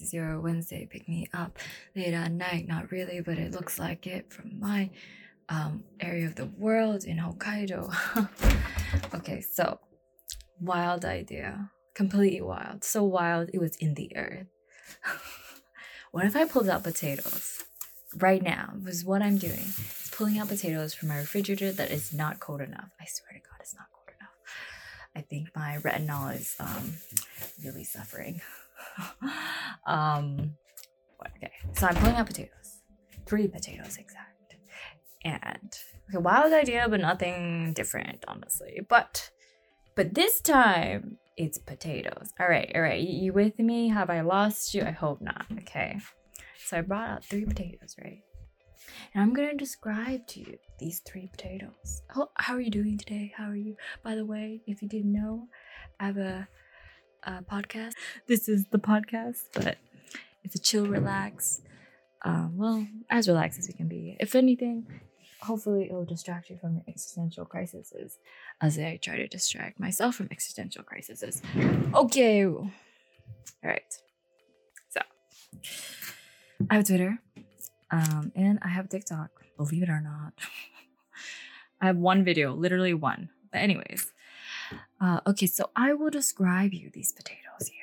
Your Wednesday pick me up late at night. Not really, but it looks like it from my um, area of the world in Hokkaido. okay, so wild idea. Completely wild. So wild it was in the earth. what if I pulled out potatoes right now? Was what I'm doing. It's pulling out potatoes from my refrigerator that is not cold enough. I swear to God, it's not cold enough. I think my retinol is um, really suffering. um, okay, so I'm pulling out potatoes. Three potatoes exact. And okay, wild idea, but nothing different, honestly. But but this time it's potatoes. All right, all right. You, with me? Have I lost you? I hope not. Okay. So I brought out three potatoes, right? And I'm gonna describe to you these three potatoes. How, how are you doing today? How are you? By the way, if you didn't know, I have a, a podcast. This is the podcast, but it's a chill, relax. Um, well, as relaxed as we can be. If anything, hopefully it will distract you from your existential crises as I try to distract myself from existential crises. Okay. All right. So I have Twitter. Um, and I have TikTok, believe it or not. I have one video, literally one. But anyways, uh, okay, so I will describe you these potatoes here.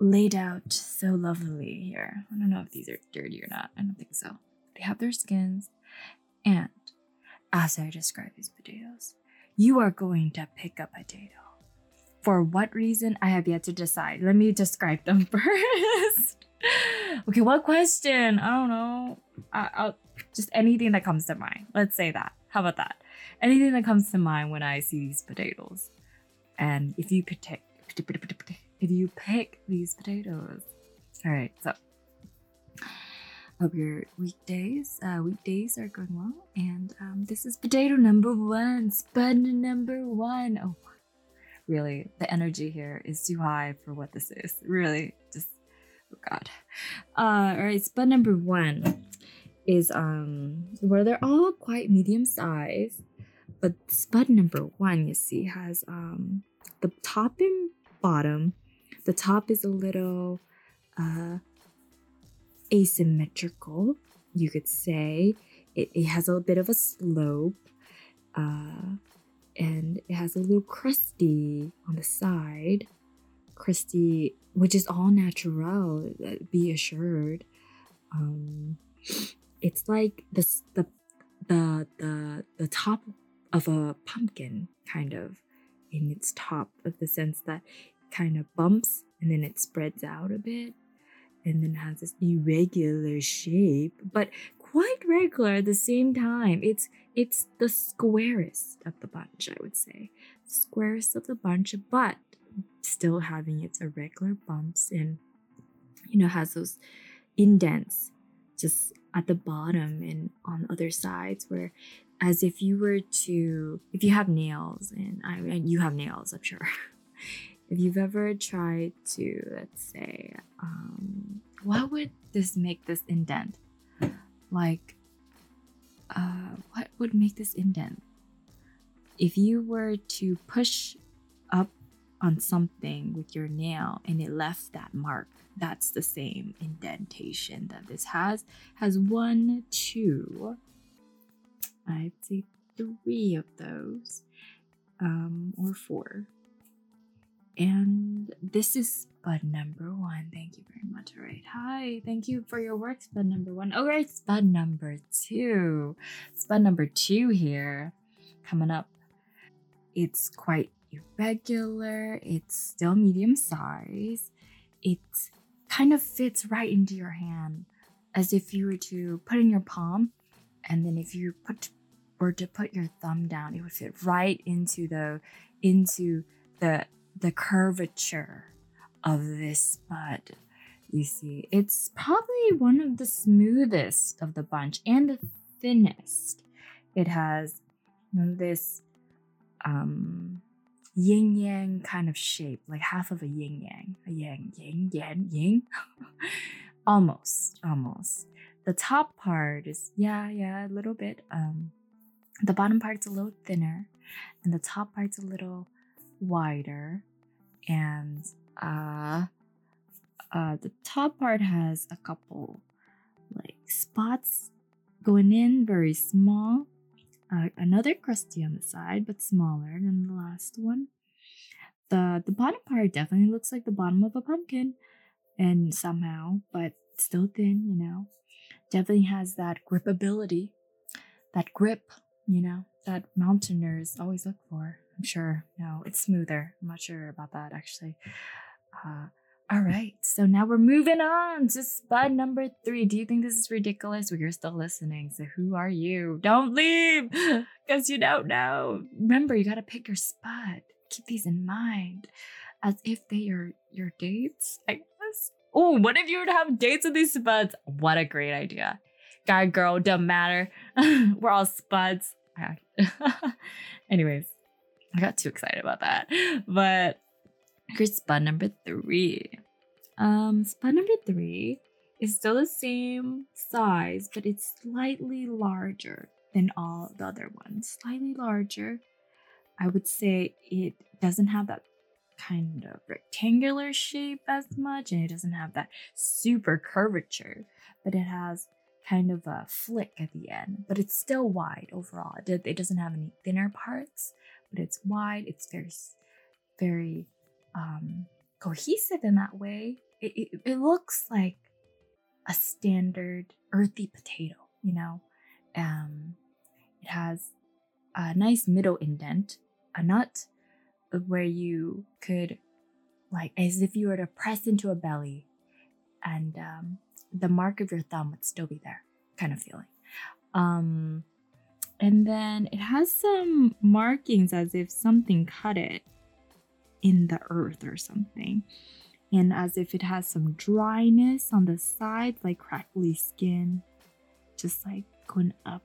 Laid out so lovely here. I don't know if these are dirty or not. I don't think so. They have their skins. And as I describe these potatoes, you are going to pick a potato. For what reason, I have yet to decide. Let me describe them first. okay, what question? I don't know. I, I'll just anything that comes to mind. Let's say that. How about that? Anything that comes to mind when I see these potatoes. And if you take, if you pick these potatoes. All right, so hope your weekdays, uh, weekdays are going well. And um, this is potato number one, spud number one. Oh, really, the energy here is too high for what this is. Really, just oh god. Uh, all right, spud number one is um where they're all quite medium size, but spud number one you see has um the top and bottom. The top is a little uh asymmetrical, you could say. It, it has a bit of a slope. Uh, and it has a little crusty on the side crusty which is all natural be assured um it's like this the the the the top of a pumpkin kind of in its top of the sense that kind of bumps and then it spreads out a bit and then has this irregular shape but quite regular at the same time. It's it's the squarest of the bunch i would say. Squarest of the bunch but still having its irregular bumps and you know has those indents just at the bottom and on other sides where as if you were to if you have nails and I and you have nails I'm sure. If you've ever tried to let's say um would this make this indent? Like uh what would make this indent? If you were to push up on something with your nail and it left that mark that's the same indentation that this has has one two i'd say three of those um or four. And this is spud number one. Thank you very much. All right. Hi. Thank you for your work spud number one. All right. Spud number two. Spud number two here coming up. It's quite irregular, it's still medium size. It kind of fits right into your hand as if you were to put in your palm and then if you put were to put your thumb down, it would fit right into the into the the curvature of this bud. You see, it's probably one of the smoothest of the bunch and the thinnest. It has this um yin yang kind of shape, like half of a yin yang, a yang, yin, yang, yin. almost, almost. The top part is, yeah, yeah, a little bit. Um, the bottom part's a little thinner, and the top part's a little wider. And uh, uh, the top part has a couple like spots going in, very small. Uh, another crusty on the side, but smaller than the last one. The the bottom part definitely looks like the bottom of a pumpkin, and somehow, but still thin, you know. Definitely has that grip ability, that grip, you know, that mountaineers always look for. I'm sure. No, it's smoother. I'm not sure about that actually. Uh, all right, so now we're moving on to spud number three. Do you think this is ridiculous? Well, you're still listening, so who are you? Don't leave, because you don't know. Remember, you gotta pick your spud. Keep these in mind, as if they are your dates. I guess. Oh, what if you were to have dates with these spuds? What a great idea. Guy, girl, don't matter. we're all spuds. Anyways, I got too excited about that, but Here's spud number three. Um, spud number three is still the same size, but it's slightly larger than all the other ones. Slightly larger. I would say it doesn't have that kind of rectangular shape as much, and it doesn't have that super curvature, but it has kind of a flick at the end. But it's still wide overall. It doesn't have any thinner parts, but it's wide. It's very, very um, cohesive in that way. It, it, it looks like a standard earthy potato, you know. Um, it has a nice middle indent, a nut where you could, like, as if you were to press into a belly, and um, the mark of your thumb would still be there, kind of feeling. Um, and then it has some markings as if something cut it in the earth or something. And as if it has some dryness on the sides, like crackly skin, just like going up,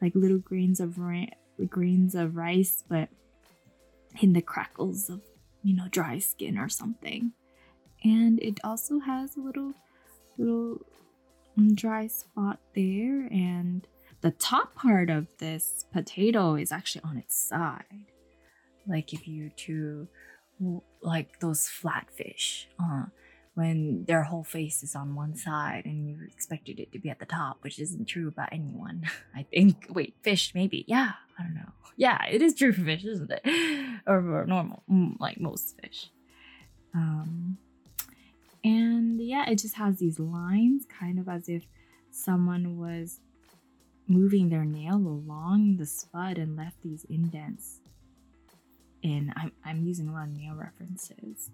like little grains of ra- grains of rice, but in the crackles of you know dry skin or something. And it also has a little little dry spot there, and the top part of this potato is actually on its side like if you to like those flatfish uh, when their whole face is on one side and you expected it to be at the top which isn't true about anyone i think. Wait fish maybe. Yeah i don't know. Yeah it is true for fish isn't it? Or, or normal mm, like most fish. Um and yeah it just has these lines kind of as if someone was moving their nail along the spud and left these indents and I'm, I'm using a lot of nail references.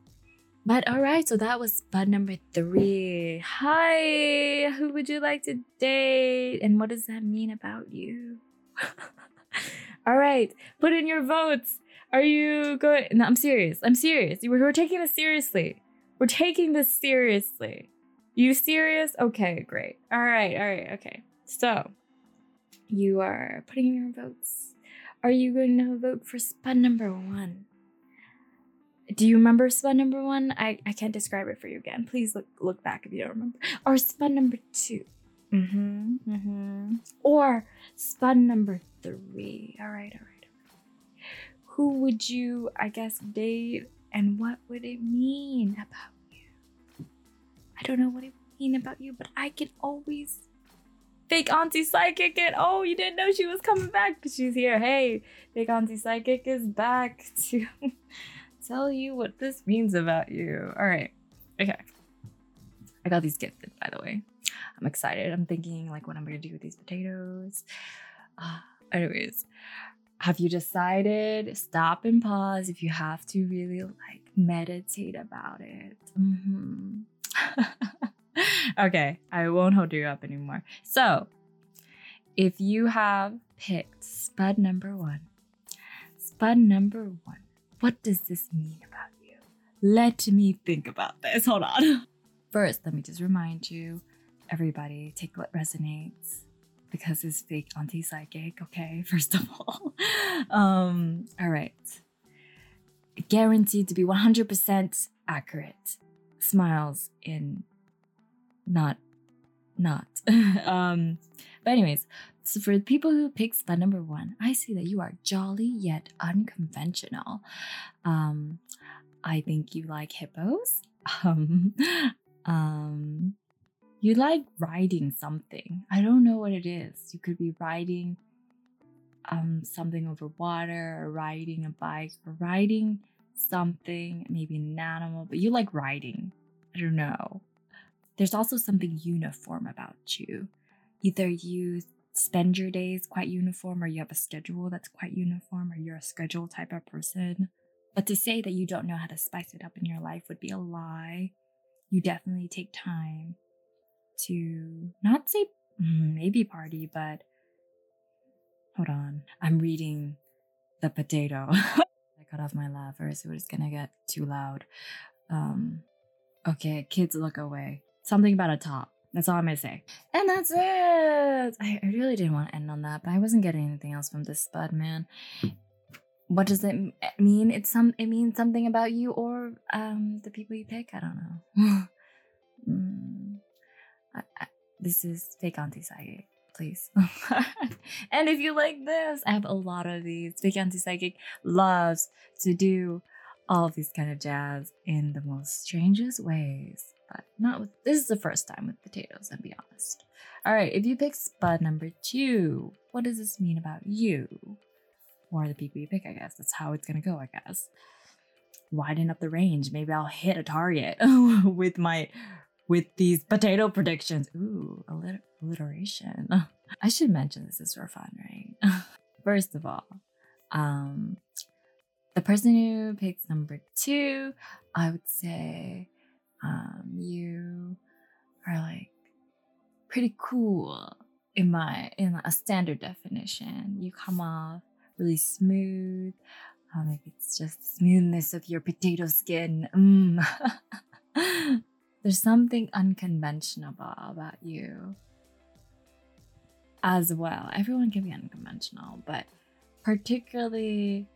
But all right, so that was bud number three. Hi, who would you like to date? And what does that mean about you? all right, put in your votes. Are you going? No, I'm serious. I'm serious. We're, we're taking this seriously. We're taking this seriously. You serious? Okay, great. All right, all right, okay. So you are putting in your votes. Are you going to vote for spud number one? Do you remember spud number one? I, I can't describe it for you again. Please look look back if you don't remember. Or spud number two. Mm-hmm. Mm-hmm. Or spud number three. All right, all right. Who would you, I guess, date and what would it mean about you? I don't know what it would mean about you, but I can always fake auntie psychic and oh you didn't know she was coming back but she's here hey fake auntie psychic is back to tell you what this means about you. All right. Okay. I got these gifted by the way. I'm excited. I'm thinking like what i'm gonna do with these potatoes. Uh, anyways have you decided? Stop and pause if you have to really like meditate about it. Mm-hmm. okay, I won't hold you up anymore. So, if you have picked spud number one, spud number one, what does this mean about you? Let me think about this. Hold on. First, let me just remind you everybody, take what resonates because it's fake auntie psychic, okay? First of all. um, all right. Guaranteed to be 100% accurate. Smiles in not not. um, but anyways, so for the people who pick spud number one, I see that you are jolly yet unconventional. Um, I think you like hippos um, um, you like riding something. I don't know what it is. You could be riding um something over water or riding a bike or riding something, maybe an animal, but you like riding. I don't know. There's also something uniform about you. Either you spend your days quite uniform or you have a schedule that's quite uniform or you're a schedule type of person. But to say that you don't know how to spice it up in your life would be a lie. You definitely take time to not say mm, maybe party, but hold on. I'm reading the potato. I cut off my laugh or it was gonna get too loud. Um, okay, kids look away. Something about a top. That's all I'm gonna say. And that's it. I, really didn't want to end on that, but I wasn't getting anything else from this spud, man. What does it mean? It's some. It means something about you or um the people you pick. I don't know. mm, I, I, this is fake auntie psychic, please. and if you like this, I have a lot of these. Fake auntie psychic loves to do all of these kind of jazz in the most strangest ways but not with this is the first time with potatoes, and be honest. All right, if you pick spud number two, what does this mean about you? Or the people you pick, I guess. That's how it's gonna go, I guess. Widen up the range. Maybe I'll hit a target with my with these potato predictions. Ooh, alliter- alliteration. I should mention this is for fun, right? First of all, um, the person who picks number two, I would say um, you are like pretty cool in my in a standard definition. You come off really smooth. Uh, maybe it's just the smoothness of your potato skin. Mm. There's something unconventional about you as well. Everyone can be unconventional, but particularly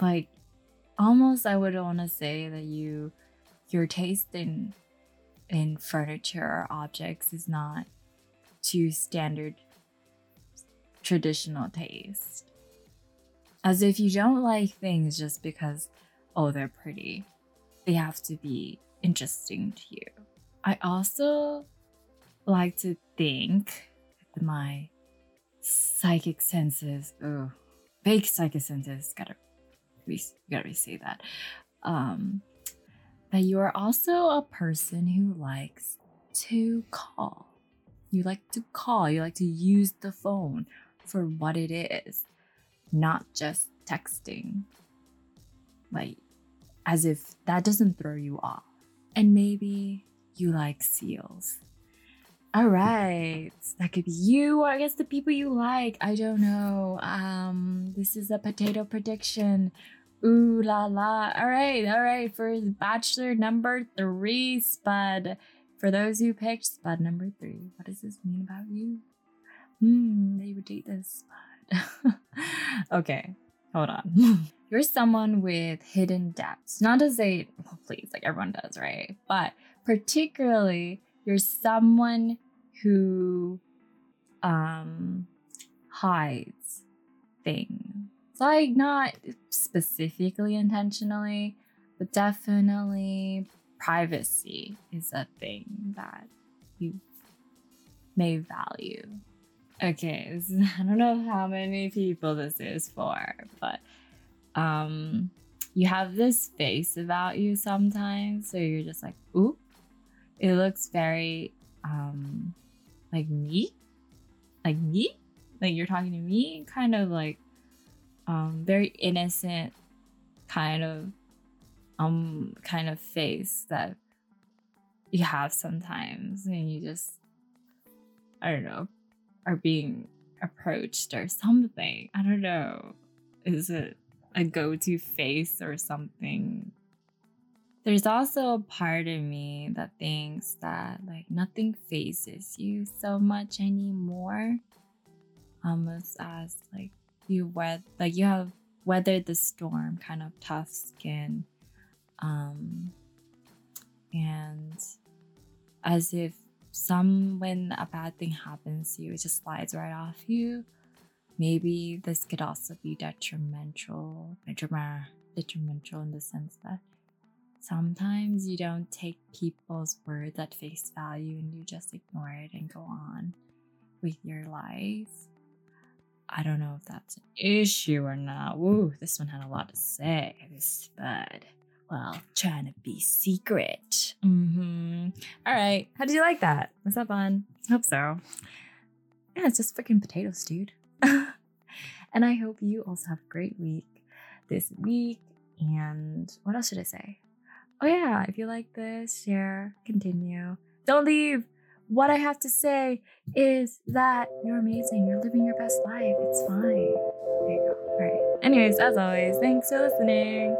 like almost I would want to say that you your taste in in furniture or objects is not too standard traditional taste. As if you don't like things just because oh they're pretty. They have to be interesting to you. I also like to think my psychic senses, oh, fake psychic senses, gotta re- gotta re-say that. Um, that you are also a person who likes to call. You like to call, you like to use the phone for what it is, not just texting. Like, as if that doesn't throw you off. And maybe you like seals. All right, that could be you, or I guess the people you like. I don't know. Um, this is a potato prediction. Ooh la la. All right, all right. For Bachelor number three, Spud. For those who picked Spud number three, what does this mean about you? Hmm, they would date this Spud. okay, hold on. You're someone with hidden depths. Not to say, well, please, like everyone does, right? But particularly, you're someone who um hides things like not specifically intentionally, but definitely privacy is a thing that you may value. Okay, I don't know how many people this is for, but um you have this face about you sometimes, so you're just like, ooh, it looks very um like me, like me, like you're talking to me, kind of like um, very innocent kind of um kind of face that you have sometimes and you just I don't know are being approached or something. I don't know. Is it a go-to face or something? There's also a part of me that thinks that like nothing phases you so much anymore. Almost as like you wet like you have weathered the storm, kind of tough skin. Um and as if some when a bad thing happens to you, it just slides right off you. Maybe this could also be detrimental, detrimental detrimental in the sense that sometimes you don't take people's words at face value and you just ignore it and go on with your life. I don't know if that's an issue or not. Woo, this one had a lot to say. This bud. Well, trying to be secret. Mm-hmm. All right. How did you like that? Was that fun? Hope so. Yeah, it's just freaking potatoes, dude. and I hope you also have a great week this week. And what else should I say? Oh, yeah, if you like this, share, continue. Don't leave. What I have to say is that you're amazing. You're living your best life. It's fine. There you go. All right. Anyways, as always, thanks for listening.